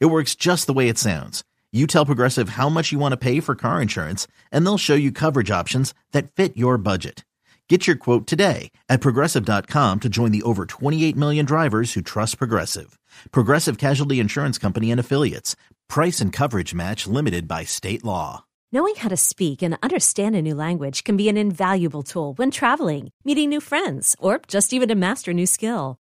It works just the way it sounds. You tell Progressive how much you want to pay for car insurance, and they'll show you coverage options that fit your budget. Get your quote today at progressive.com to join the over 28 million drivers who trust Progressive. Progressive Casualty Insurance Company and Affiliates. Price and coverage match limited by state law. Knowing how to speak and understand a new language can be an invaluable tool when traveling, meeting new friends, or just even to master a new skill.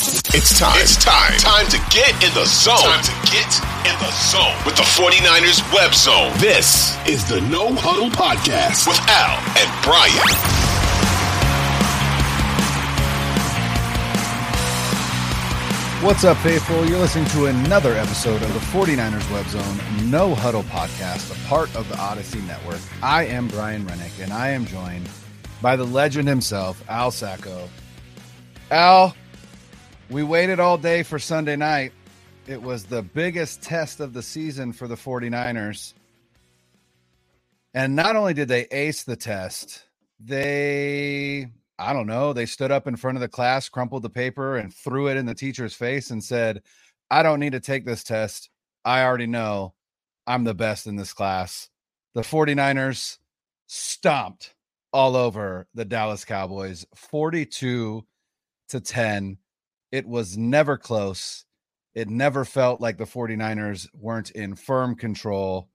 It's time. It's time. Time to get in the zone. Time to get in the zone with the 49ers web zone. This is the No Huddle Podcast with Al and Brian. What's up, faithful? You're listening to another episode of the 49ers Web Zone No Huddle Podcast, a part of the Audacy Network. I am Brian Renick, and I am joined by the legend himself, Al Sacco. Al, we waited all day for Sunday night. It was the biggest test of the season for the 49ers. And not only did they ace the test, they I don't know. They stood up in front of the class, crumpled the paper, and threw it in the teacher's face and said, I don't need to take this test. I already know I'm the best in this class. The 49ers stomped all over the Dallas Cowboys 42 to 10. It was never close. It never felt like the 49ers weren't in firm control.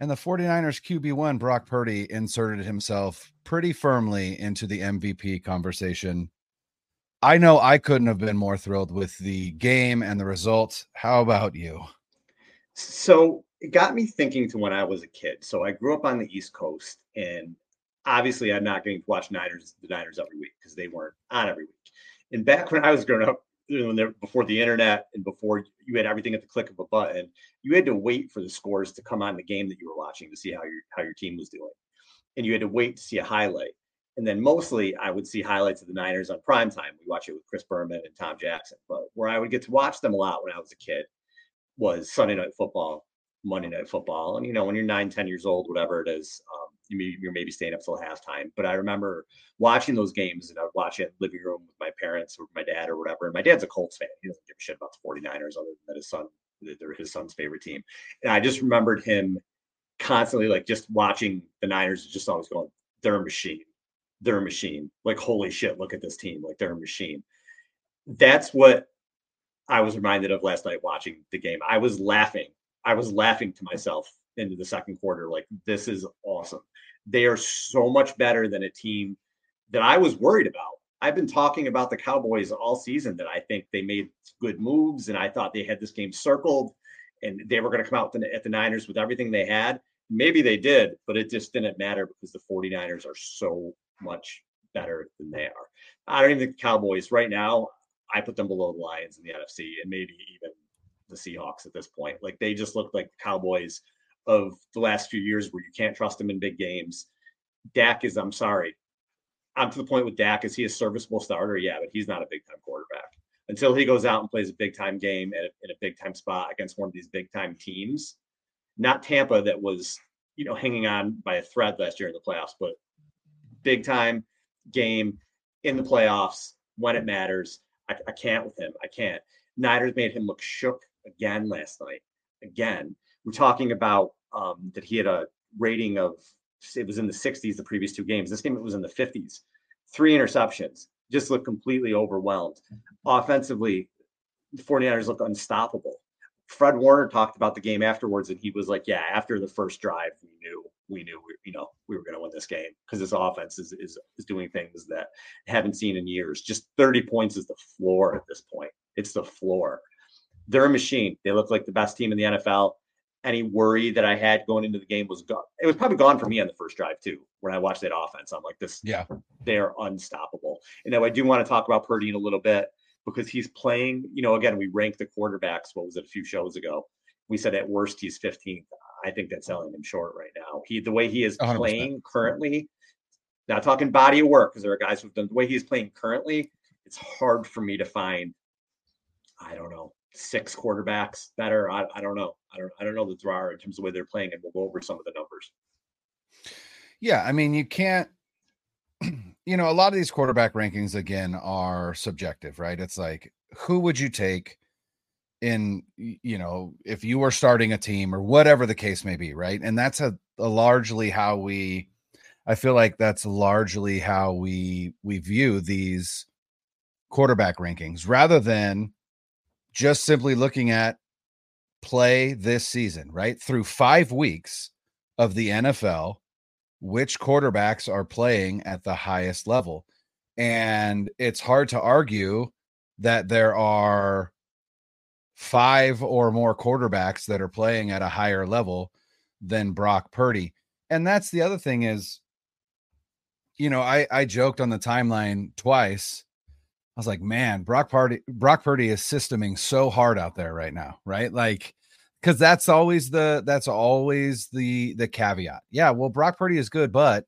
And the 49ers QB1, Brock Purdy, inserted himself pretty firmly into the MVP conversation. I know I couldn't have been more thrilled with the game and the results. How about you? So it got me thinking to when I was a kid. So I grew up on the East Coast, and obviously I'm not getting to watch Niners, the Niners every week because they weren't on every week. And back when I was growing up, when before the internet and before you had everything at the click of a button, you had to wait for the scores to come on the game that you were watching to see how your how your team was doing, and you had to wait to see a highlight. And then mostly I would see highlights of the Niners on prime time. We watch it with Chris Berman and Tom Jackson. But where I would get to watch them a lot when I was a kid was Sunday night football, Monday night football. And you know, when you're nine, 10 years old, whatever it is, um, you're maybe staying up till halftime. But I remember watching those games and I would watch it in the living room with my parents or my dad or whatever. And my dad's a Colts fan. He doesn't give a shit about the 49ers other than that his son, they're his son's favorite team. And I just remembered him constantly like just watching the Niners, just always going, they're a machine. They're a machine. Like, holy shit, look at this team. Like, they're a machine. That's what I was reminded of last night watching the game. I was laughing. I was laughing to myself into the second quarter. Like, this is awesome. They are so much better than a team that I was worried about. I've been talking about the Cowboys all season that I think they made good moves and I thought they had this game circled and they were going to come out at the Niners with everything they had. Maybe they did, but it just didn't matter because the 49ers are so much better than they are. I don't even think the Cowboys right now, I put them below the Lions in the NFC and maybe even the Seahawks at this point. Like they just look like the Cowboys of the last few years where you can't trust him in big games. Dak is, I'm sorry. I'm to the point with Dak. Is he a serviceable starter? Yeah, but he's not a big time quarterback. Until he goes out and plays a big time game in a big time spot against one of these big time teams, not Tampa that was, you know, hanging on by a thread last year in the playoffs, but big time game in the playoffs when it matters. I, I can't with him. I can't. Niners made him look shook again last night. Again, we're talking about um, that he had a rating of it was in the 60s the previous two games. This game it was in the 50s. Three interceptions. Just looked completely overwhelmed. Offensively, the 49ers look unstoppable. Fred Warner talked about the game afterwards, and he was like, "Yeah, after the first drive, we knew we knew we, you know we were going to win this game because this offense is, is is doing things that haven't seen in years. Just 30 points is the floor at this point. It's the floor. They're a machine. They look like the best team in the NFL. Any worry that I had going into the game was gone. It was probably gone for me on the first drive too. When I watched that offense, I'm like, this. Yeah, they're unstoppable. And now I do want to talk about Purdy in a little bit because he's playing. You know, again, we ranked the quarterbacks. What was it a few shows ago? We said at worst he's 15th. I think that's selling him short right now. He the way he is 100%. playing currently, not talking body of work because there are guys who've done the way he's playing currently. It's hard for me to find. I don't know six quarterbacks better. I, I don't know. I don't I don't know the draw in terms of the way they're playing, and we'll go over some of the numbers. Yeah, I mean, you can't. You know, a lot of these quarterback rankings again are subjective, right? It's like who would you take in you know if you were starting a team or whatever the case may be right and that's a, a, largely how we i feel like that's largely how we we view these quarterback rankings rather than just simply looking at play this season right through 5 weeks of the NFL which quarterbacks are playing at the highest level and it's hard to argue that there are five or more quarterbacks that are playing at a higher level than Brock Purdy. And that's the other thing is, you know, I I joked on the timeline twice. I was like, man, Brock Purdy Brock Purdy is systeming so hard out there right now, right? Like because that's always the that's always the the caveat. Yeah, well, Brock Purdy is good, but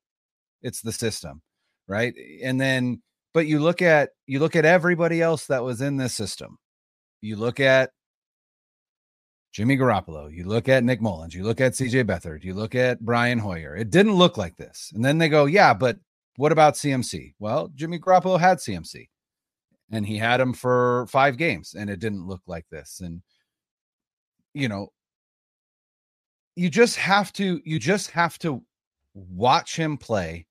it's the system, right? And then but you look at you look at everybody else that was in this system. You look at Jimmy Garoppolo, you look at Nick Mullens, you look at CJ Beathard, you look at Brian Hoyer. It didn't look like this. And then they go, yeah, but what about CMC? Well, Jimmy Garoppolo had CMC and he had him for five games and it didn't look like this. And, you know, you just have to, you just have to watch him play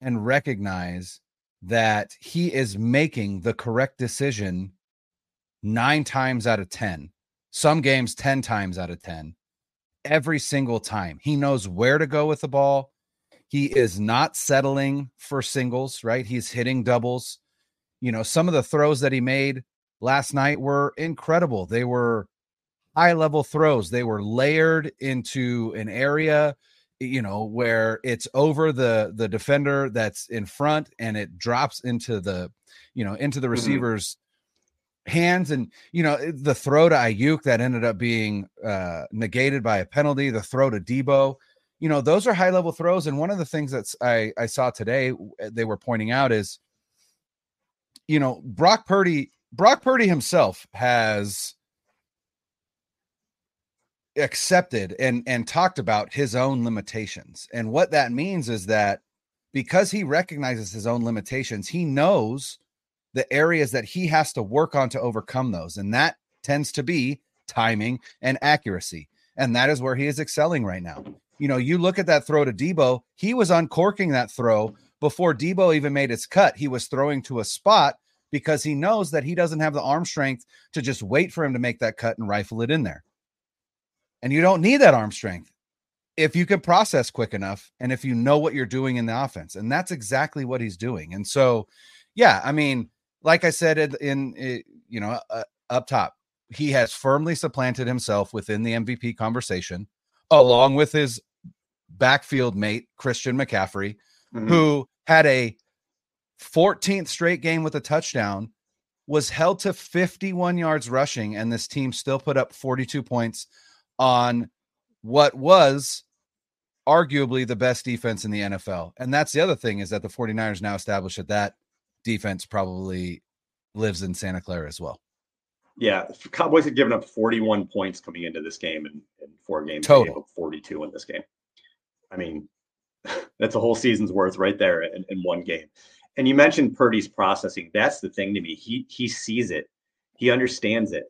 and recognize that he is making the correct decision nine times out of 10 some games 10 times out of 10 every single time. He knows where to go with the ball. He is not settling for singles, right? He's hitting doubles. You know, some of the throws that he made last night were incredible. They were high level throws. They were layered into an area, you know, where it's over the the defender that's in front and it drops into the, you know, into the mm-hmm. receiver's hands and you know the throw to Aiyuk that ended up being uh, negated by a penalty, the throw to Debo you know those are high level throws. And one of the things that I I saw today they were pointing out is, you know Brock Purdy Brock Purdy himself has accepted and and talked about his own limitations and what that means is that because he recognizes his own limitations he knows the areas that he has to work on to overcome those. And that tends to be timing and accuracy. And that is where he is excelling right now. You know, you look at that throw to Debo, he was uncorking that throw before Debo even made his cut. He was throwing to a spot because he knows that he doesn't have the arm strength to just wait for him to make that cut and rifle it in there. And you don't need that arm strength if you can process quick enough and if you know what you're doing in the offense. And that's exactly what he's doing. And so, yeah, I mean, like I said in, in eh, you know uh, up top, he has firmly supplanted himself within the MVP conversation, along with his backfield mate Christian McCaffrey, mm-hmm. who had a 14th straight game with a touchdown, was held to 51 yards rushing, and this team still put up 42 points on what was arguably the best defense in the NFL. And that's the other thing is that the 49ers now established that that defense probably lives in Santa Clara as well. Yeah, Cowboys had given up 41 points coming into this game in, in four games. Total. 42 in this game. I mean, that's a whole season's worth right there in, in one game. And you mentioned Purdy's processing. That's the thing to me. He he sees it. He understands it.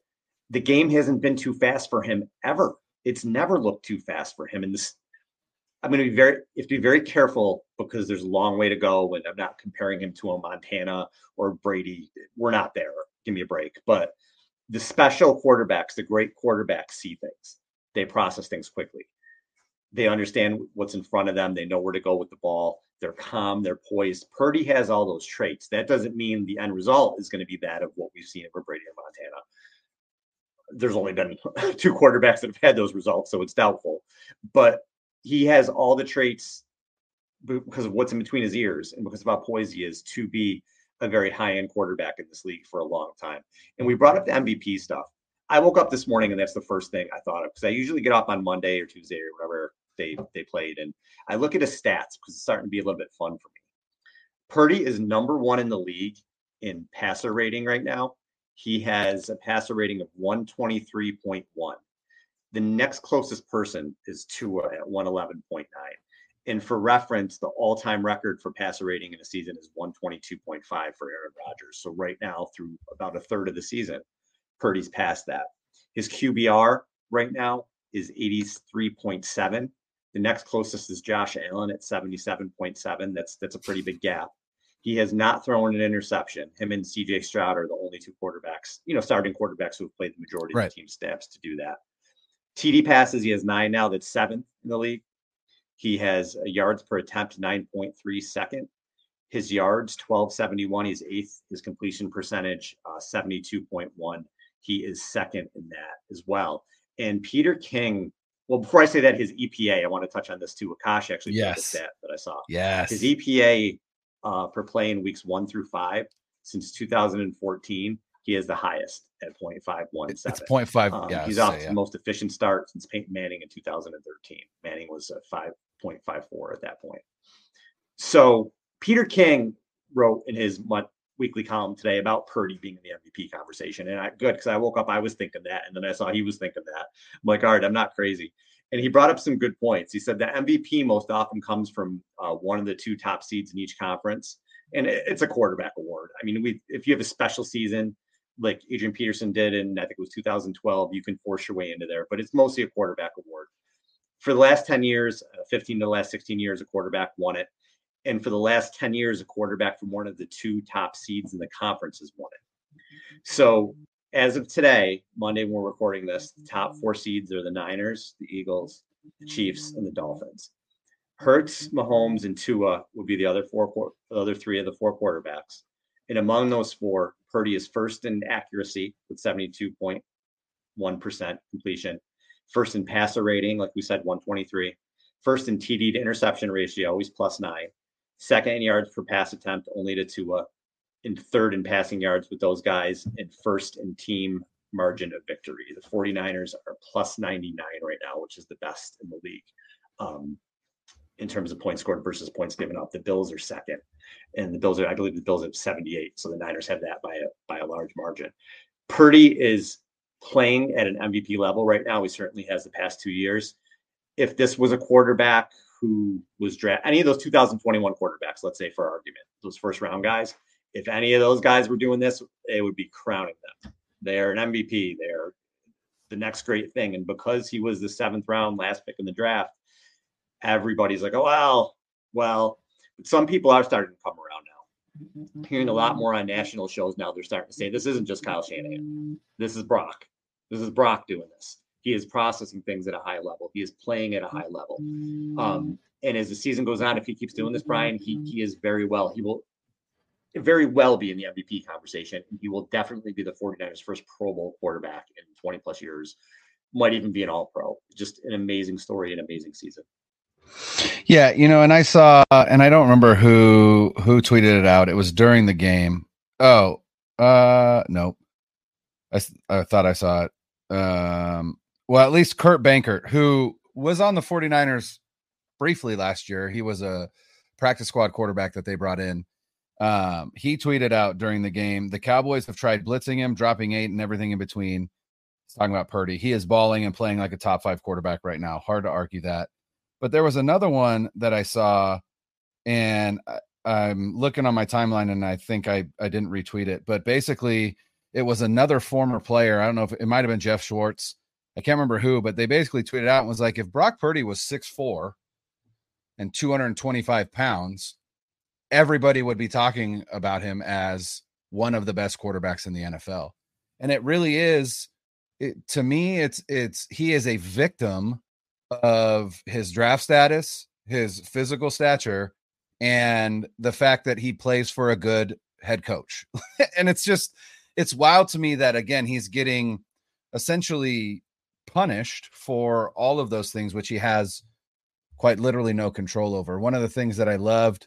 The game hasn't been too fast for him ever. It's never looked too fast for him. And this I'm going to be very, to be very careful because there's a long way to go. And I'm not comparing him to a Montana or Brady. We're not there. Give me a break. But the special quarterbacks, the great quarterbacks, see things. They process things quickly. They understand what's in front of them. They know where to go with the ball. They're calm. They're poised. Purdy has all those traits. That doesn't mean the end result is going to be that of what we've seen for Brady and Montana. There's only been two quarterbacks that have had those results, so it's doubtful. But he has all the traits because of what's in between his ears and because of how poised he is to be a very high end quarterback in this league for a long time. And we brought up the MVP stuff. I woke up this morning and that's the first thing I thought of because I usually get up on Monday or Tuesday or whatever they they played and I look at his stats because it's starting to be a little bit fun for me. Purdy is number one in the league in passer rating right now. He has a passer rating of 123.1. The next closest person is Tua at 111.9. And for reference, the all-time record for passer rating in a season is 122.5 for Aaron Rodgers. So right now, through about a third of the season, Purdy's past that. His QBR right now is 83.7. The next closest is Josh Allen at 77.7. That's that's a pretty big gap. He has not thrown an interception. Him and CJ Stroud are the only two quarterbacks, you know, starting quarterbacks who have played the majority right. of the team steps to do that. TD passes, he has nine now. That's seventh in the league. He has yards per attempt, 9.3 second. His yards, 1271. He's eighth. His completion percentage, uh, 72.1. He is second in that as well. And Peter King, well, before I say that, his EPA, I want to touch on this too. Akash actually yes. the stat that I saw. Yes. His EPA uh, per play in weeks one through five since 2014 he is the highest at 0.517. It's 0.5. Um, yeah, he's off yeah. the most efficient start since Peyton Manning in 2013. Manning was at 5.54 at that point. So Peter King wrote in his weekly column today about Purdy being in the MVP conversation. And I good because I woke up, I was thinking that, and then I saw he was thinking that. I'm like, all right, I'm not crazy. And he brought up some good points. He said the MVP most often comes from uh, one of the two top seeds in each conference, and it's a quarterback award. I mean, we if you have a special season, like Adrian Peterson did in I think it was 2012, you can force your way into there, but it's mostly a quarterback award. For the last 10 years, uh, 15 to the last 16 years, a quarterback won it. And for the last 10 years, a quarterback from one of the two top seeds in the conference has won it. So as of today, Monday, when we're recording this, the top four seeds are the Niners, the Eagles, the Chiefs, and the Dolphins. Hurts, Mahomes, and Tua would be the other four, the other three of the four quarterbacks. And among those four, Purdy is first in accuracy with 72.1% completion, first in passer rating, like we said, 123, first in TD to interception ratio, always plus nine, second in yards per pass attempt, only to Tua, in third in passing yards with those guys, and first in team margin of victory. The 49ers are plus 99 right now, which is the best in the league. Um, in terms of points scored versus points given up. The Bills are second, and the Bills are, I believe, the Bills have 78. So the Niners have that by a by a large margin. Purdy is playing at an MVP level right now. He certainly has the past two years. If this was a quarterback who was drafted, any of those 2021 quarterbacks, let's say for argument, those first round guys, if any of those guys were doing this, it would be crowning them. They're an MVP. They're the next great thing. And because he was the seventh round last pick in the draft, everybody's like, oh, well, well, but some people are starting to come around now. Mm-hmm. Hearing a lot more on national shows now, they're starting to say this isn't just Kyle Shanahan. This is Brock. This is Brock doing this. He is processing things at a high level. He is playing at a high level. Um, and as the season goes on, if he keeps doing this, Brian, he he is very well. He will very well be in the MVP conversation. He will definitely be the 49ers' first Pro Bowl quarterback in 20 plus years. Might even be an all pro. Just an amazing story, an amazing season. Yeah, you know, and I saw, and I don't remember who who tweeted it out. It was during the game. Oh, uh, nope. I, I thought I saw it. Um, well, at least Kurt Benkert, who was on the 49ers briefly last year, he was a practice squad quarterback that they brought in. Um, he tweeted out during the game, the Cowboys have tried blitzing him, dropping eight, and everything in between. He's talking about Purdy. He is balling and playing like a top five quarterback right now. Hard to argue that. But there was another one that I saw, and I'm looking on my timeline and I think I I didn't retweet it, but basically it was another former player. I don't know if it might have been Geoff Schwartz. I can't remember who, but they basically tweeted out and was like, if Brock Purdy was six four and 225 pounds, everybody would be talking about him as one of the best quarterbacks in the NFL. And it really is it, to me it's it's he is a victim of his draft status, his physical stature and the fact that he plays for a good head coach. and it's just it's wild to me that again he's getting essentially punished for all of those things which he has quite literally no control over. One of the things that I loved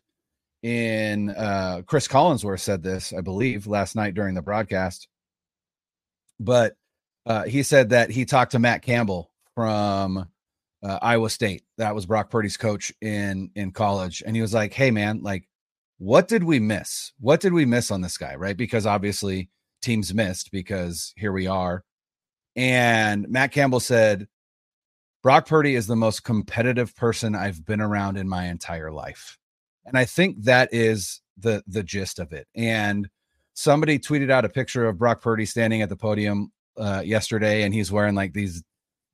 in uh, Chris Collinsworth said this, I believe, last night during the broadcast. But uh, he said that he talked to Matt Campbell from uh, Iowa State. That was Brock Purdy's coach in in college, and he was like, "Hey, man, like, what did we miss? What did we miss on this guy? Right? Because obviously teams missed because here we are." And Matt Campbell said, Brock Purdy is the most competitive person I've been around in my entire life. And I think that is the the gist of it. And somebody tweeted out a picture of Brock Purdy standing at the podium uh, yesterday, and he's wearing like these,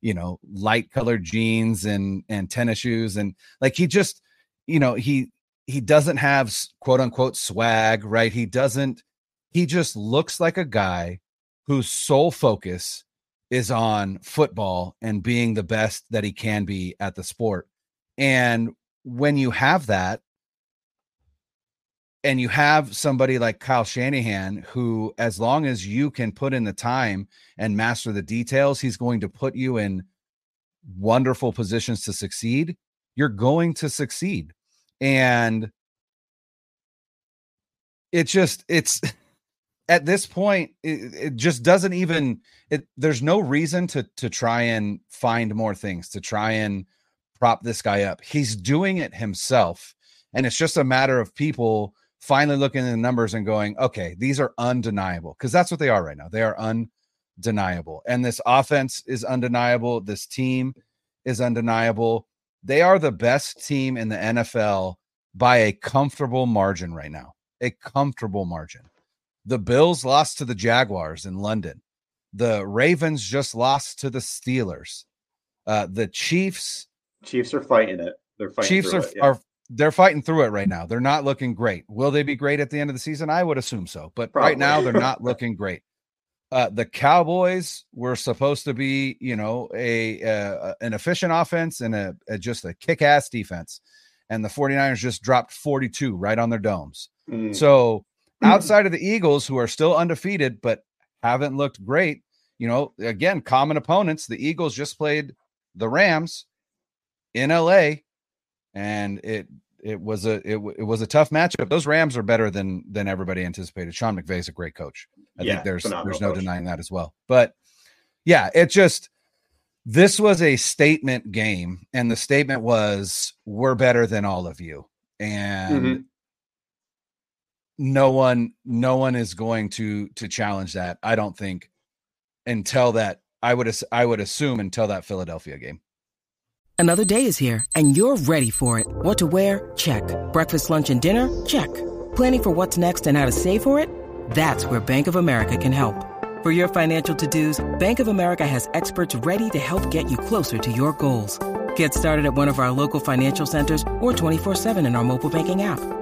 you know, light colored jeans and and tennis shoes, and like he just, you know, he he doesn't have quote unquote swag, right? He doesn't. He just looks like a guy whose sole focus is on football and being the best that he can be at the sport. And when you have that, and you have somebody like Kyle Shanahan, who, as long as you can put in the time and master the details, he's going to put you in wonderful positions to succeed. You're going to succeed. And it just, it's, at this point it, it, just doesn't even it there's no reason to to try and find more things to try and prop this guy up. He's doing it himself and it's just a matter of people finally looking at the numbers and going okay these are undeniable because that's what they are right now. They are undeniable and this offense is undeniable. This team is undeniable. They are the best team in the NFL by a comfortable margin right now a comfortable margin the Bills lost to the Jaguars in London. The Ravens just lost to the Steelers. Uh, the Chiefs. Chiefs are fighting it. They're fighting. Chiefs are, it, yeah. are they're fighting through it right now. They're not looking great. Will they be great at the end of the season? I would assume so. But Probably. right now, they're not looking great. Uh, the Cowboys were supposed to be, you know, a, uh, an efficient offense and a, a just a kick-ass defense, and the 49ers just dropped 42 right on their domes. Mm. So outside of the Eagles, who are still undefeated but haven't looked great, you know, again, common opponents. The Eagles just played the Rams in LA, and it it was a it, it was a tough matchup. Those Rams are better than than everybody anticipated. Sean McVay is a great coach. I yeah, think there's there's no coach. denying that as well. But yeah, it just this was a statement game, and the statement was we're better than all of you. And mm-hmm no one no one is going to to challenge that i don't think until that i would i would assume until that philadelphia game. Another day is here and you're ready for it. What to wear? Check. Breakfast lunch and dinner? Check. Planning for what's next and how to save for it? That's where bank of america can help. For your financial to-dos bank of america has experts ready to help get you closer to your goals. Get started at one of our local financial centers or 24-7 in our mobile banking app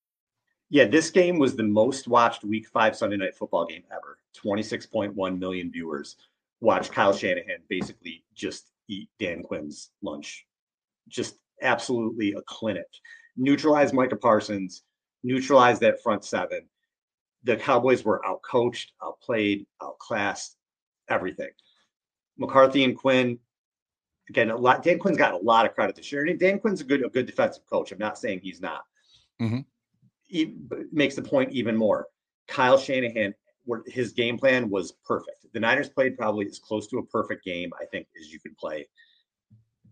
Yeah, this game was the most watched Week Five Sunday Night Football game ever. Twenty six point one million viewers watched Kyle Shanahan basically just eat Dan Quinn's lunch. Just absolutely a clinic. Neutralize Micah Parsons. Neutralize that front seven. the Cowboys were outcoached, outplayed, outclassed, everything. McCarthy and Quinn, again, a lot. Dan Quinn's got a lot of credit this year. And Dan Quinn's a good, a good defensive coach. I'm not saying he's not. Mm-hmm. Makes the point even more. Kyle Shanahan, his game plan was perfect. The Niners played probably as close to a perfect game, I think, as you could play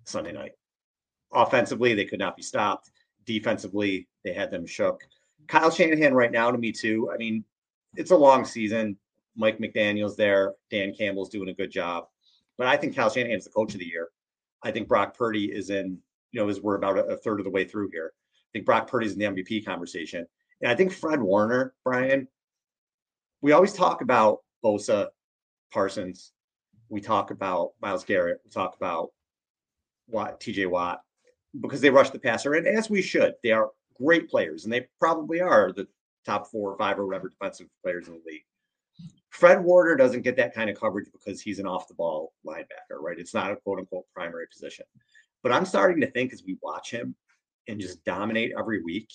Sunday night. Offensively, they could not be stopped. Defensively, they had them shook. Kyle Shanahan, right now, to me, too. I mean, it's a long season. Mike McDaniel's there. Dan Campbell's doing a good job. But I think Kyle Shanahan's the coach of the year. I think Brock Purdy is in, you know, as we're about a third of the way through here. I think Brock Purdy's in the MVP conversation. And I think Fred Warner, Brian, we always talk about Bosa, Parsons. We talk about Myles Garrett. We talk about Watt, TJ Watt, because they rush the passer. And as we should, they are great players, and they probably are the top four or five or whatever defensive players in the league. Fred Warner doesn't get that kind of coverage because he's an off the ball linebacker, right? It's not a quote unquote primary position. But I'm starting to think as we watch him and just dominate every week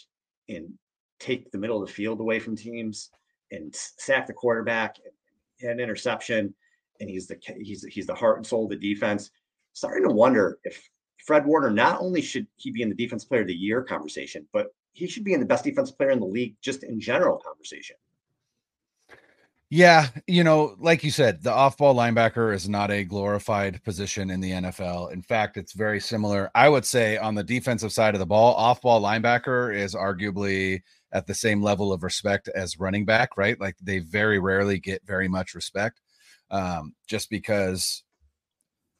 and take the middle of the field away from teams and sack the quarterback and, interception, and he's the he's he's the heart and soul of the defense. Starting to wonder if Fred Warner not only should he be in the defense player of the year conversation, but he should be in the best defense player in the league just in general conversation. Yeah, you know, like you said, the off-ball linebacker is not a glorified position in the NFL. In fact, it's very similar. I would say on the defensive side of the ball, off-ball linebacker is arguably at the same level of respect as running back, right? Like they very rarely get very much respect. Um, just because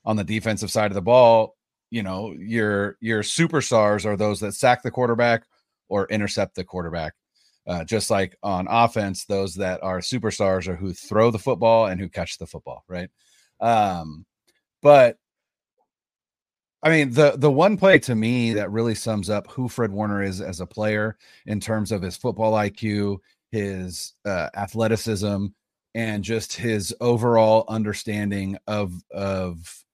on the defensive side of the ball, you know, your your superstars are those that sack the quarterback or intercept the quarterback. Uh, just like on offense, those that are superstars are who throw the football and who catch the football, right? Um, but I mean, the the one play to me that really sums up who Fred Warner is as a player in terms of his football IQ, his uh, athleticism, and just his overall understanding of of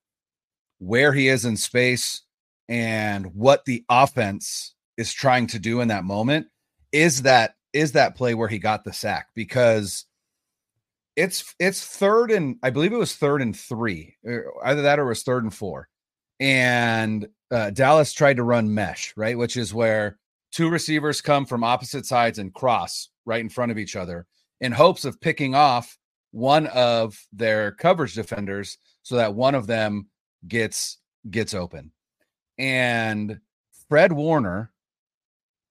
where he is in space and what the offense is trying to do in that moment is that is that play where he got the sack because it's it's third and I believe it was third and three, er, either that or it was third and four, and uh, Dallas tried to run mesh right, which is where two receivers come from opposite sides and cross right in front of each other in hopes of picking off one of their coverage defenders so that one of them gets gets open. And Fred Warner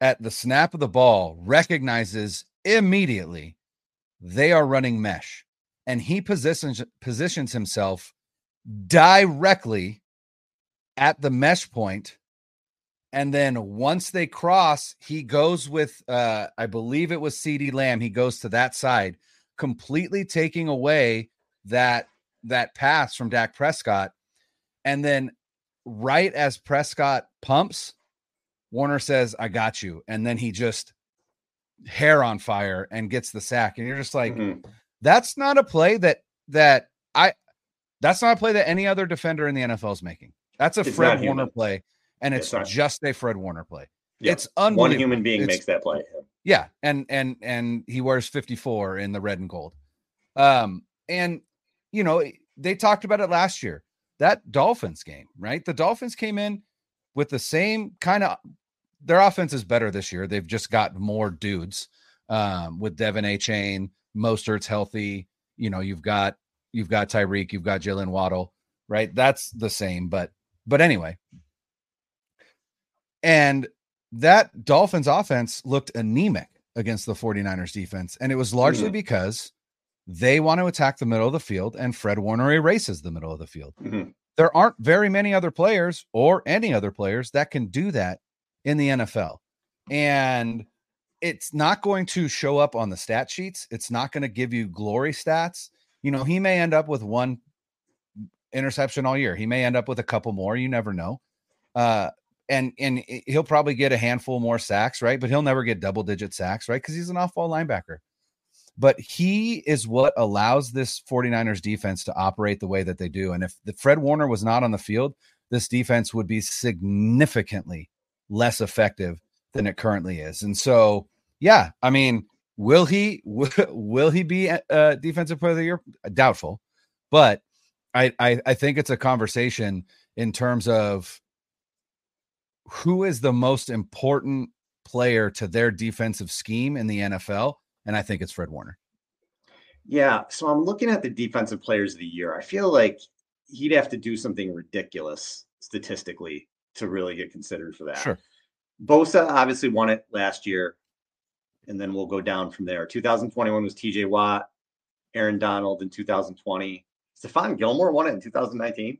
at the snap of the ball recognizes immediately they are running mesh. And he positions positions himself directly at the mesh point. And then once they cross he goes with uh i believe it was CeeDee Lamb he goes to that side completely taking away that that pass from Dak Prescott. And then right as Prescott pumps Warner says, I got you. And then he just hair on fire and gets the sack. And you're just like, mm-hmm. that's not a play that, that I, that's not a play that any other defender in the NFL is making. That's a it's Fred Warner play. And it's, it's just a Fred Warner play. Yeah. It's unbelievable. One human being it's, makes that play. Yeah. And, and, and he wears 54 in the red and gold. Um, and, you know, they talked about it last year. That Dolphins game, right? The Dolphins came in with the same kind of their offense is better this year. They've just got more dudes um, with De'Von Achane, Mostert's healthy. You know, you've got you've got Tyreek, you've got Jalen Waddle, right? That's the same, but but anyway. And that Dolphins offense looked anemic against the 49ers defense. And it was largely mm-hmm. because they want to attack the middle of the field and Fred Warner erases the middle of the field. Mm-hmm. There aren't very many other players or any other players that can do that in the NFL. And it's not going to show up on the stat sheets. It's not going to give you glory stats. You know, he may end up with one interception all year. He may end up with a couple more. You never know. Uh, and and he'll probably get a handful more sacks, right? But he'll never get double digit sacks, right? Because he's an off ball linebacker. But he is what allows this 49ers defense to operate the way that they do. And if the Fred Warner was not on the field, this defense would be significantly less effective than it currently is. And so, yeah, I mean, Will he will he be a uh, defensive player of the year? Doubtful, but I, I I think it's a conversation in terms of who is the most important player to their defensive scheme in the NFL, and I think it's Fred Warner. Yeah, so I'm looking at the defensive players of the year. I feel like he'd have to do something ridiculous statistically to really get considered for that. Sure. Bosa obviously won it last year, and then we'll go down from there. 2021 was TJ Watt, Aaron Donald in 2020. Stephon Gilmore won it in 2019.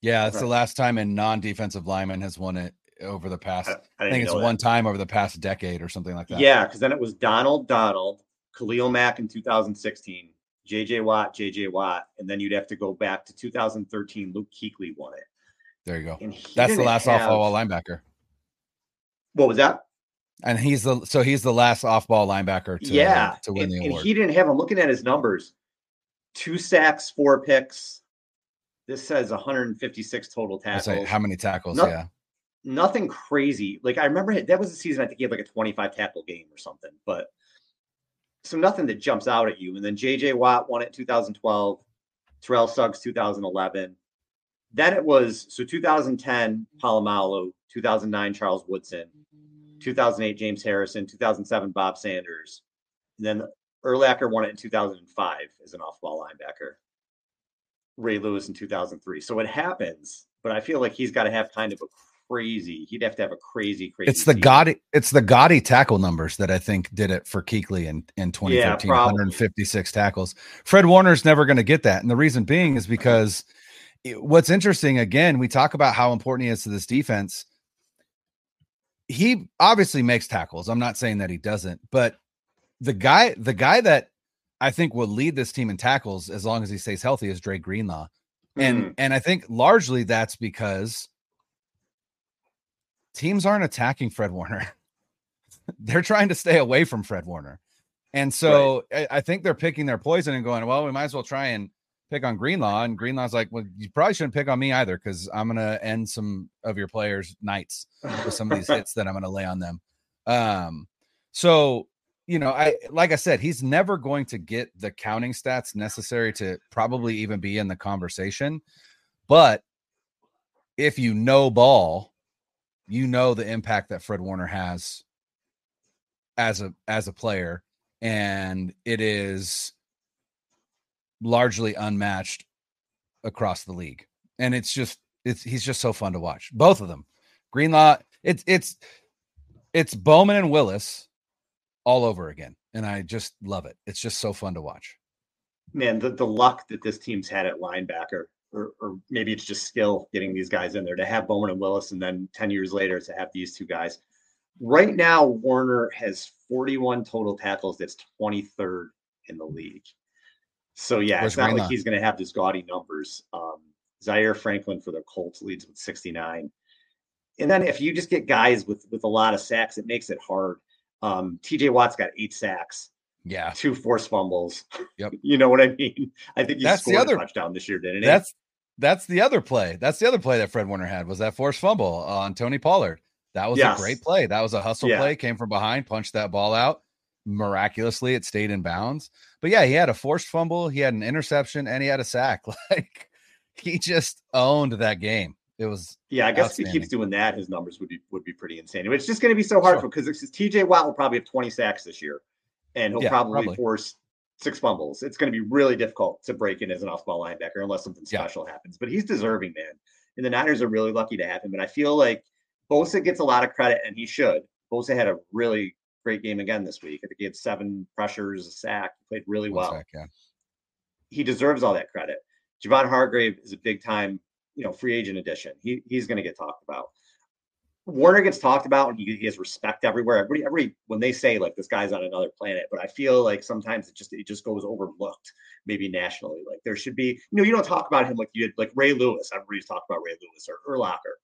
Yeah, it's right. the last time a non-defensive lineman has won it over the past. I, I, I think it's that. one time over the past decade or something like that. Yeah, because then it was Donald Donald, Khalil Mack in 2016, JJ Watt, JJ Watt, and then you'd have to go back to 2013. Luke Kuechly won it. There you go. That's the last have, off-ball linebacker. What was that? And he's the so he's the last off-ball linebacker to yeah uh, to win and, the award. And he didn't have. I'm looking at his numbers: two sacks, four picks. This says 156 total tackles. Say, how many tackles? No, yeah, nothing crazy. Like I remember that was the season I think he had like a 25 tackle game or something, but so nothing that jumps out at you. And then JJ Watt won it 2012, Terrell Suggs 2011. Then it was so 2010 Polamalu, 2009 Charles Woodson, 2008 James Harrison, 2007 Bob Sanders, and then Urlacher won it in 2005 as an off-ball linebacker. Ray Lewis in 2003. So it happens, but I feel like he's got to have kind of a crazy. He'd have to have a crazy, crazy. It's the gaudy. It's the gaudy tackle numbers that I think did it for Kuechly in in 2013. Yeah, 156 tackles. Fred Warner's never going to get that, and the reason being is because what's interesting. Again, we talk about how important he is to this defense. He obviously makes tackles. I'm not saying that he doesn't, but the guy, the guy that I think will lead this team in tackles as long as he stays healthy is Dre Greenlaw. And mm. and I think largely that's because teams aren't attacking Fred Warner. they're trying to stay away from Fred Warner. And so right. I, I, think they're picking their poison and going, well, we might as well try and pick on Greenlaw. And Greenlaw's like, well, you probably shouldn't pick on me either because I'm going to end some of your players' nights with some of these hits that I'm going to lay on them. Um, so, you know, I like I said, he's never going to get the counting stats necessary to probably even be in the conversation. But if you know ball, you know the impact that Fred Warner has as a as a player and it is largely unmatched across the league. And it's just it's he's just so fun to watch. Both of them. Greenlaw, it's it's it's Bowman and Willis all over again. And I just love it. It's just so fun to watch. Man, the, the luck that this team's had at linebacker or, or maybe it's just skill getting these guys in there to have Bowman and Willis, and then 10 years later to have these two guys. Right now, Warner has 41 total tackles. That's 23rd in the league. So, yeah, Where's it's not like he's going to have these gaudy numbers. Um, Zaire Franklin for the Colts leads with 69. And then if you just get guys with with a lot of sacks, it makes it hard. Um, TJ Watt's got eight sacks. Yeah. Two forced fumbles. Yep. you know what I mean? I think he that's scored the other, a touchdown this year, didn't he? That's that's the other play. That's the other play that Fred Warner had was that forced fumble on Tony Pollard. That was yes. a great play. That was a hustle yeah. play. Came from behind, punched that ball out. Miraculously, it stayed in bounds. But yeah, he had a forced fumble, he had an interception, and he had a sack. Like he just owned that game. It was yeah. I guess if he keeps doing that, his numbers would be would be pretty insane. But It's just going to be so hard because sure. TJ Watt will probably have 20 sacks this year, and he'll yeah, probably, probably force six fumbles. It's going to be really difficult to break in as an off-ball linebacker unless something special yeah. happens. But he's deserving, man. And the Niners are really lucky to have him. And I feel like Bosa gets a lot of credit, and he should. Bosa had a really great game again this week. I think he had seven pressures, a sack. Played really One well. Sack, yeah. He deserves all that credit. Javon Hargrave is a big time, you know, free agent addition. He he's going to get talked about. Warner gets talked about and he, he, has respect everywhere. Every every when they say like this guy's on another planet, but I feel like sometimes it just it just goes overlooked, maybe nationally. Like there should be, you know, you don't talk about him like you did like Ray Lewis. Everybody's talked about Ray Lewis or Urlacher.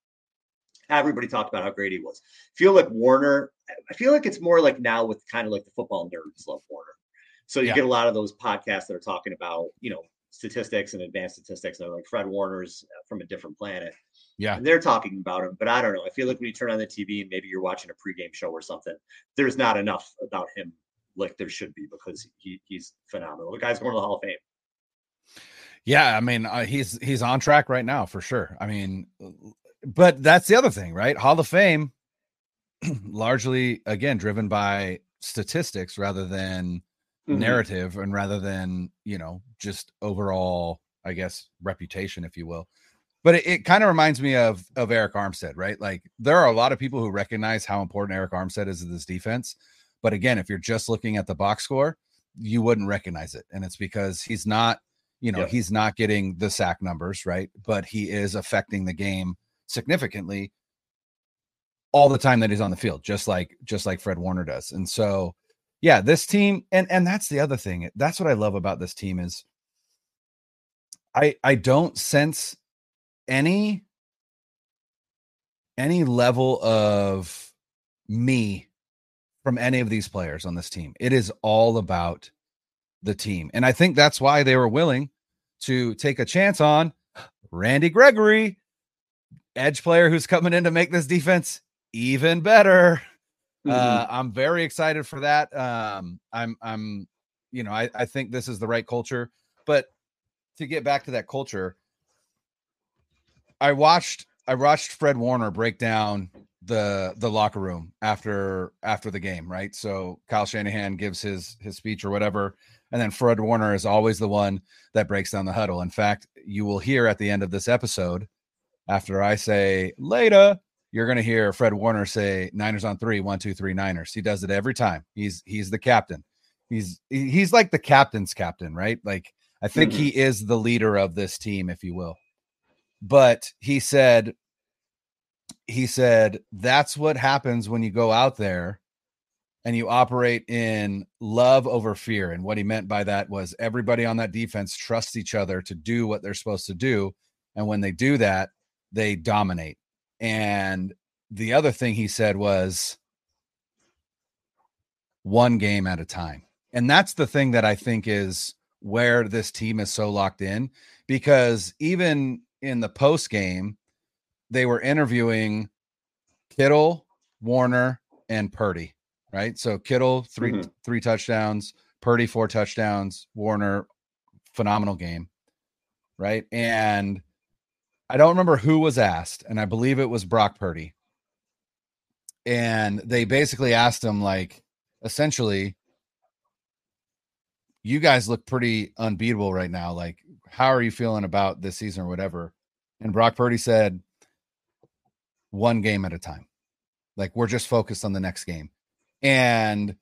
Everybody talked about how great he was. I feel like Warner, I feel like it's more like now with kind of like the football nerds love Warner. So you yeah. get a lot of those podcasts that are talking about, you know, statistics and advanced statistics. And like Fred Warner's from a different planet. Yeah. And they're talking about him, but I don't know. I feel like when you turn on the TV and maybe you're watching a pregame show or something, there's not enough about him like there should be because he, he's phenomenal. The guy's going to the Hall of Fame. Yeah, I mean, uh, he's he's on track right now for sure. I mean, but that's the other thing, right? Hall of Fame largely again driven by statistics rather than mm-hmm. narrative and rather than, you know, just overall, I guess, reputation if you will. But it, it kind of reminds me of of Arik Armstead, right? Like there are a lot of people who recognize how important Arik Armstead is to this defense, but again, if you're just looking at the box score, you wouldn't recognize it. And it's because he's not, you know, he's not getting the sack numbers, right? But he is affecting the game significantly all the time that he's on the field, just like just like Fred Warner does. And so, yeah, this team, and and that's the other thing. That's what I love about this team is I I don't sense any any level of me from any of these players on this team. It is all about the team. And I think that's why they were willing to take a chance on Randy Gregory, edge player who's coming in to make this defense even better. Mm-hmm. Uh, I'm very excited for that. Um, I'm, I'm, you know, I, I think this is the right culture. But to get back to that culture, I watched, I watched Fred Warner break down the the locker room after after the game, right? So Kyle Shanahan gives his his speech or whatever, and then Fred Warner is always the one that breaks down the huddle. In fact, you will hear at the end of this episode, after I say later, you're going to hear Fred Warner say Niners on three, one, two, three, Niners. He does it every time. He's he's the captain. He's he's like the captain's captain, right? Like I think mm-hmm. he is the leader of this team, if you will. But he said he said that's what happens when you go out there and you operate in love over fear. And what he meant by that was everybody on that defense trusts each other to do what they're supposed to do. And when they do that, they dominate. And the other thing he said was one game at a time. And that's the thing that I think is where this team is so locked in because even in the post game, they were interviewing Kittle, Warner, and Purdy, right? So Kittle 3 mm-hmm. three touchdowns, Purdy four touchdowns, Warner phenomenal game, right? And I don't remember who was asked, and I believe it was Brock Purdy. And they basically asked him, like, essentially, you guys look pretty unbeatable right now. Like, how are you feeling about this season or whatever? And Brock Purdy said, one game at a time. Like we're just focused on the next game. And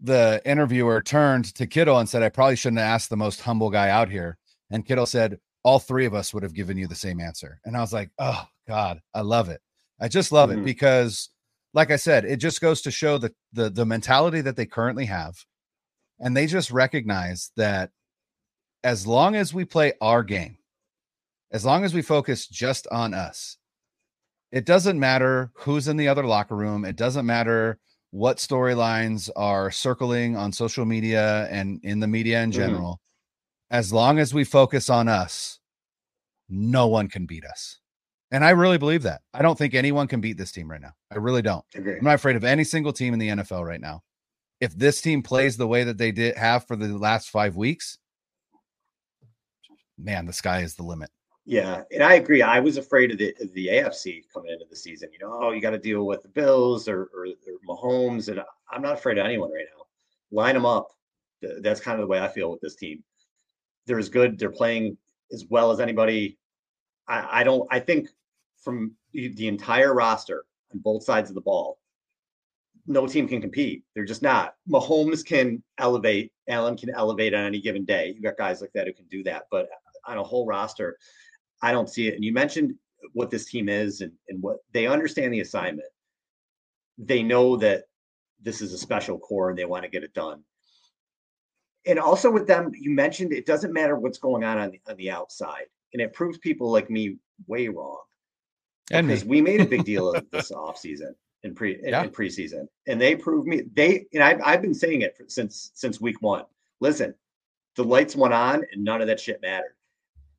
the interviewer turned to Kittle and said, I probably shouldn't have asked the most humble guy out here. And Kittle said, All three of us would have given you the same answer. And I was like, Oh God, I love it. I just love mm-hmm. it because, like I said, it just goes to show the, the the mentality that they currently have. And they just recognize that as long as we play our game, as long as we focus just on us, it doesn't matter who's in the other locker room. It doesn't matter what storylines are circling on social media and in the media in mm-hmm. general. Mm-hmm. As long as we focus on us, no one can beat us. And I really believe that. I don't think anyone can beat this team right now. I really don't. I'm not afraid of any single team in the NFL right now. If this team plays the way that they did have for the last five weeks, man, the sky is the limit. Yeah, and I agree. I was afraid of the of the AFC coming into the season. You know, oh, you got to deal with the Bills or, or, or Mahomes, and I'm not afraid of anyone right now. Line them up. That's kind of the way I feel with this team. They're as good. They're playing as well as anybody. I, I don't. I think from the entire roster on both sides of the ball, no team can compete. They're just not. Mahomes can elevate. Allen can elevate on any given day. You got guys like that who can do that, but on a whole roster I don't see it. And you mentioned what this team is and, and what they understand the assignment. They know that this is a special core and they want to get it done. And also with them, you mentioned it doesn't matter what's going on on the, on the outside. And it proves people like me way wrong. And because me. we made a big deal of this offseason in pre yeah. in preseason. And they proved me they and I've, I've been saying it for, since since week one. Listen, the lights went on and none of that shit mattered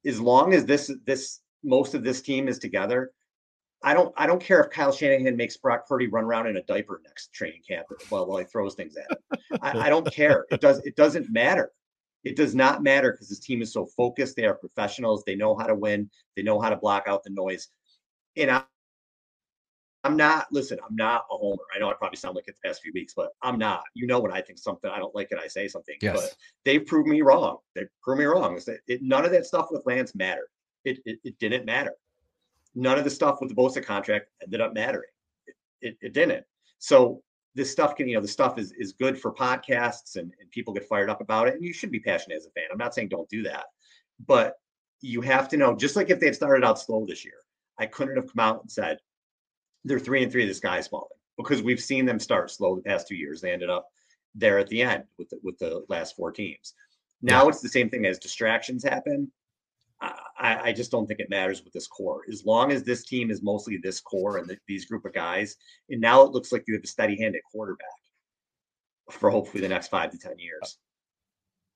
as long as this this most of this team is together, I don't I don't care if Kyle Shanahan makes Brock Purdy run around in a diaper next training camp while, while he throws things at him. I, I don't care. It does it doesn't matter. It does not matter because this team is so focused. They are professionals. They know how to win. They know how to block out the noise. And I'm not, listen, I'm not a homer. I know I probably sound like it the past few weeks, but I'm not. You know, when I think something, I don't like it, I say something. Yes. But they've proved me wrong. They proved me wrong. That it, none of that stuff with Lance mattered. It, it, it didn't matter. None of the stuff with the Bosa contract ended up mattering. It, it, it didn't. So this stuff can, you know, the stuff is, is good for podcasts and, and people get fired up about it. And you should be passionate as a fan. I'm not saying don't do that, but you have to know, just like if they had started out slow this year, I couldn't have come out and said, they're three and three. The sky's falling because we've seen them start slow the past two years. They ended up there at the end with the, with the last four teams. Now yeah. it's the same thing as distractions happen. I, I, just don't think it matters with this core. As long as this team is mostly this core and the, these group of guys, and now it looks like you have a steady hand at quarterback for hopefully the next five to ten years.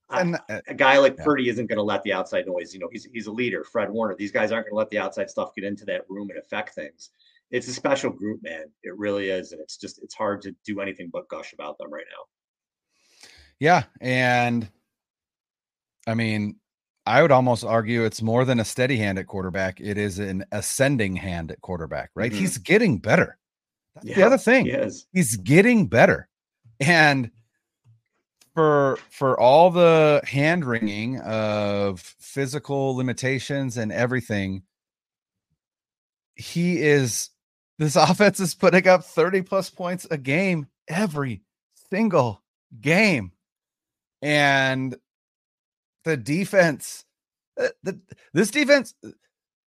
And uh, a guy like yeah. Purdy isn't going to let the outside noise. You know, he's he's a leader. Fred Warner. These guys aren't going to let the outside stuff get into that room and affect things it's a special group, man. It really is, and it's just it's hard to do anything but gush about them right now. Yeah, and I mean, I would almost argue it's more than a steady hand at quarterback. It is an ascending hand at quarterback, right? Mm-hmm. He's getting better. That's yeah, the other thing. He He's getting better. And for for all the hand wringing of physical limitations and everything, he is this offense is putting up 30 plus points a game every single game. And the defense, uh, the, this defense,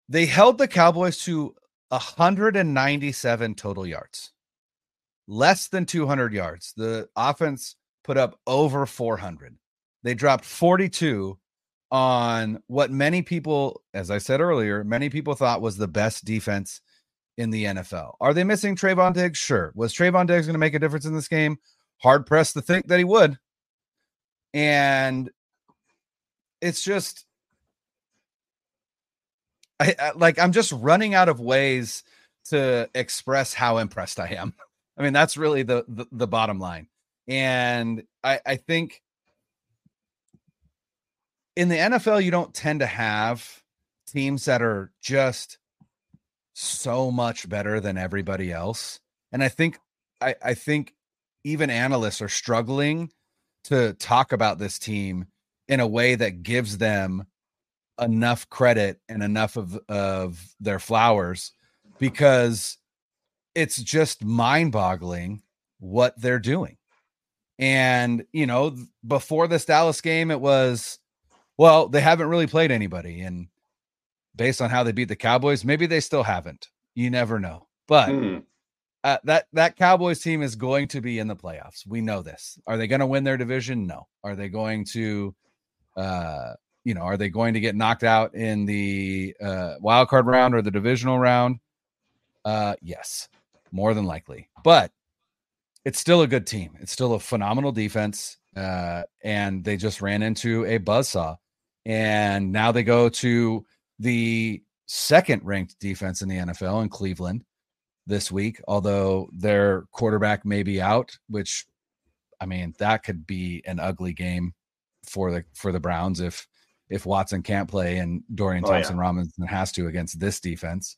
they held the Cowboys to 197 total yards, less than 200 yards. The offense put up over 400. They dropped 42 on what many people, as I said earlier, many people thought was the best defense in the NFL. Are they missing Trevon Diggs? Sure. Was Trevon Diggs going to make a difference in this game? Hard pressed to think that he would. And it's just, I, I, like I'm just running out of ways to express how impressed I am. I mean, that's really the the, the bottom line. And I, I think in the NFL, you don't tend to have teams that are just so much better than everybody else. And I think I, I think even analysts are struggling to talk about this team in a way that gives them enough credit and enough of, of their flowers because it's just mind-boggling what they're doing. And, you know, before this Dallas game, it was, well, they haven't really played anybody. And based on how they beat the Cowboys. Maybe they still haven't. You never know. But mm. uh, that that Cowboys team is going to be in the playoffs. We know this. Are they going to win their division? No. Are they going to, uh, you know, are they going to get knocked out in the uh, wild card round or the divisional round? Uh, yes, more than likely. But it's still a good team. It's still a phenomenal defense. Uh, and they just ran into a buzzsaw. And now they go to the second ranked defense in the NFL in Cleveland this week, although their quarterback may be out, which I mean, that could be an ugly game for the for the Browns if if Watson can't play and Dorian oh, Thompson yeah. Robinson has to against this defense.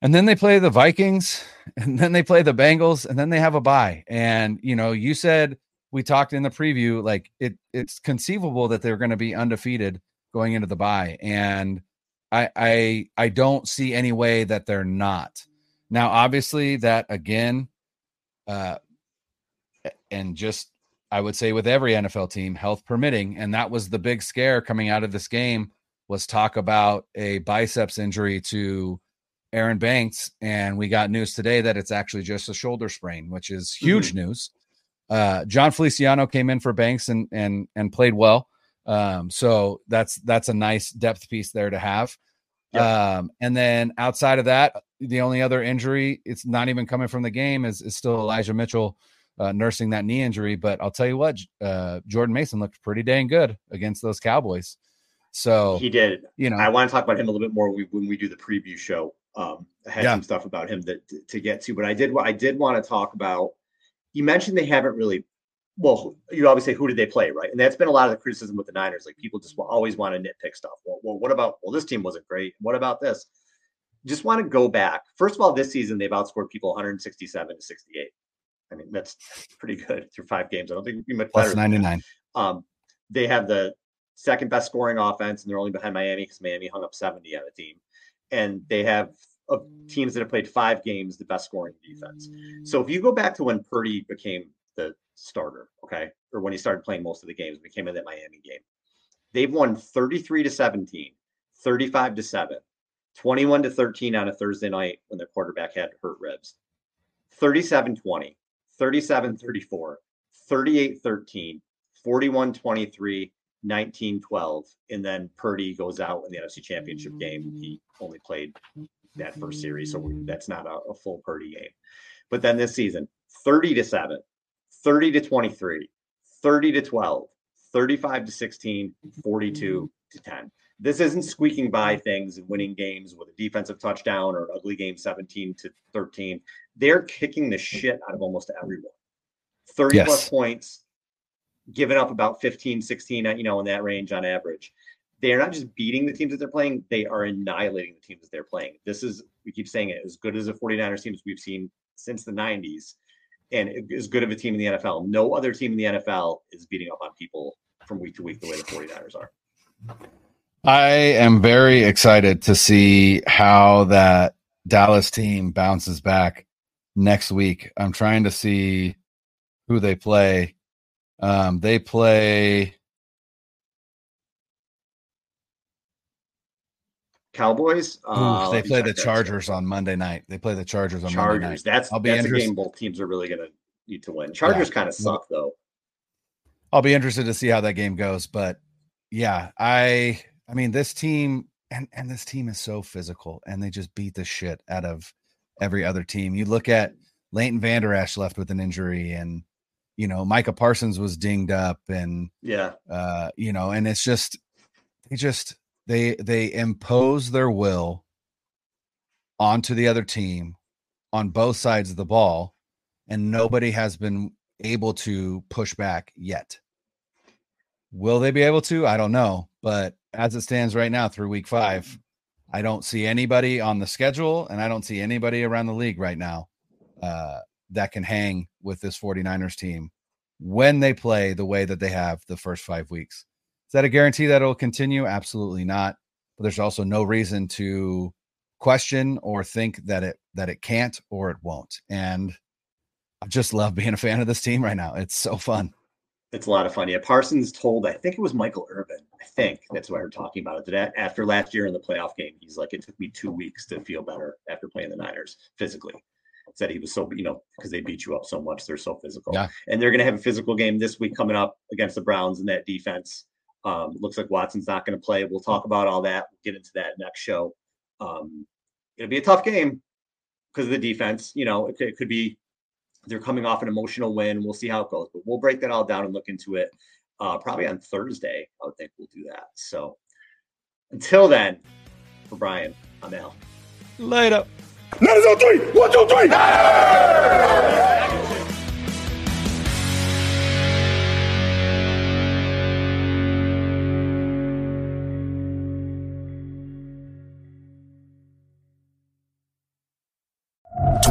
And then they play the Vikings, and then they play the Bengals, and then they have a bye. And you know, you said we talked in the preview, like it it's conceivable that they're going to be undefeated going into the bye, and I I I don't see any way that they're not. Now, obviously, that again, uh, and just I would say with every NFL team, health permitting, and that was the big scare coming out of this game was talk about a biceps injury to Aaron Banks, and we got news today that it's actually just a shoulder sprain, which is huge mm-hmm. news. Uh, Jon Feliciano came in for Banks and and and played well. Um, so that's that's a nice depth piece there to have. Um, and then outside of that, the only other injury, it's not even coming from the game, is, is still Elijah Mitchell uh, nursing that knee injury. But I'll tell you what, uh, Jordan Mason looked pretty dang good against those Cowboys. So he did. You know, I want to talk about him a little bit more when we do the preview show. Um, I had Yeah. some stuff about him that to get to, but I did I did want to talk about. You mentioned they haven't really. Well, you always say who did they play, right? And that's been a lot of the criticism with the Niners. Like people just wa- always want to nitpick stuff. Well, well, what about? Well, this team wasn't great. What about this? Just want to go back. First of all, this season they've outscored people 167 to 68. I mean, that's pretty good through five games. I don't think you much better. Plus than that. 99. Um, they have the second best scoring offense, and they're only behind Miami because Miami hung up 70 on the team. And they have of teams that have played five games the best scoring defense. So if you go back to when Purdy became the starter, okay, or when he started playing most of the games, became in that Miami game, they've won 33 to 17, 35 to 7, 21 to 13 on a Thursday night when their quarterback had hurt ribs, 37 20, 37 34, 38 13, 41 23, 19 12. And then Purdy goes out in the NFC Championship game. He only played that first series, so that's not a, a full Purdy game. But then this season, 30 to 7, 30 to 23, 30 to 12, 35 to 16, 42 mm-hmm. to 10. This isn't squeaking by things and winning games with a defensive touchdown or an ugly game 17 to 13. They're kicking the shit out of almost everyone. 30 Yes. plus points, giving up about 15, 16, you know, in that range on average. They're not just beating the teams that they're playing, they are annihilating the teams that they're playing. This is, we keep saying it, as good as the 49ers teams we've seen since the 90s and as good of a team in the NFL. No other team in the NFL is beating up on people from week to week the way the 49ers are. I am very excited to see how that Dallas team bounces back next week. I'm trying to see who they play. Um, they play Cowboys. ooh, uh, they play the. Chargers on Monday night. They play the Chargers on Monday night. Chargers. That's I'll be that's a game both teams are really going to need to win. Chargers kind of suck though. I'll be interested to see how that game goes. But yeah, I I mean this team and and this team is so physical and they just beat the shit out of every other team. You look at Leighton Vander Esch left with an injury and you know Micah Parsons was dinged up and Yeah. uh you know and it's just they just they they impose their will onto the other team on both sides of the ball and nobody has been able to push back yet. Will they be able to? I don't know but as it stands right now through week 5 i don't see anybody on the schedule and i don't see anybody around the league right now uh that can hang with this 49ers team when they play the way that they have the first 5 weeks is that a guarantee that it'll continue? Absolutely not. But there's also no reason to question or think that it that it can't or it won't. And I just love being a fan of this team right now. It's so fun. It's a lot of fun. Yeah, Parsons told, I think it was Michael Irvin. I think that's why we're talking about it. That after last year in the playoff game, he's like, it took me two weeks to feel better after playing the Niners physically. Said he was so, you know, because they beat you up so much, they're so physical. Yeah. And they're going to have a physical game this week coming up against the Browns and that defense. Um, looks like Watson's not going to play. We'll talk about all that. We'll get into that next show. Um, it'll be a tough game because of the defense. You know, it, it could be they're coming off an emotional win. We'll see how it goes, but we'll break that all down and look into it. Uh, probably on Thursday, I would think we'll do that. So until then, for Brian, I'm Al. Later. Nine, zero, three. One, two, three. Hey!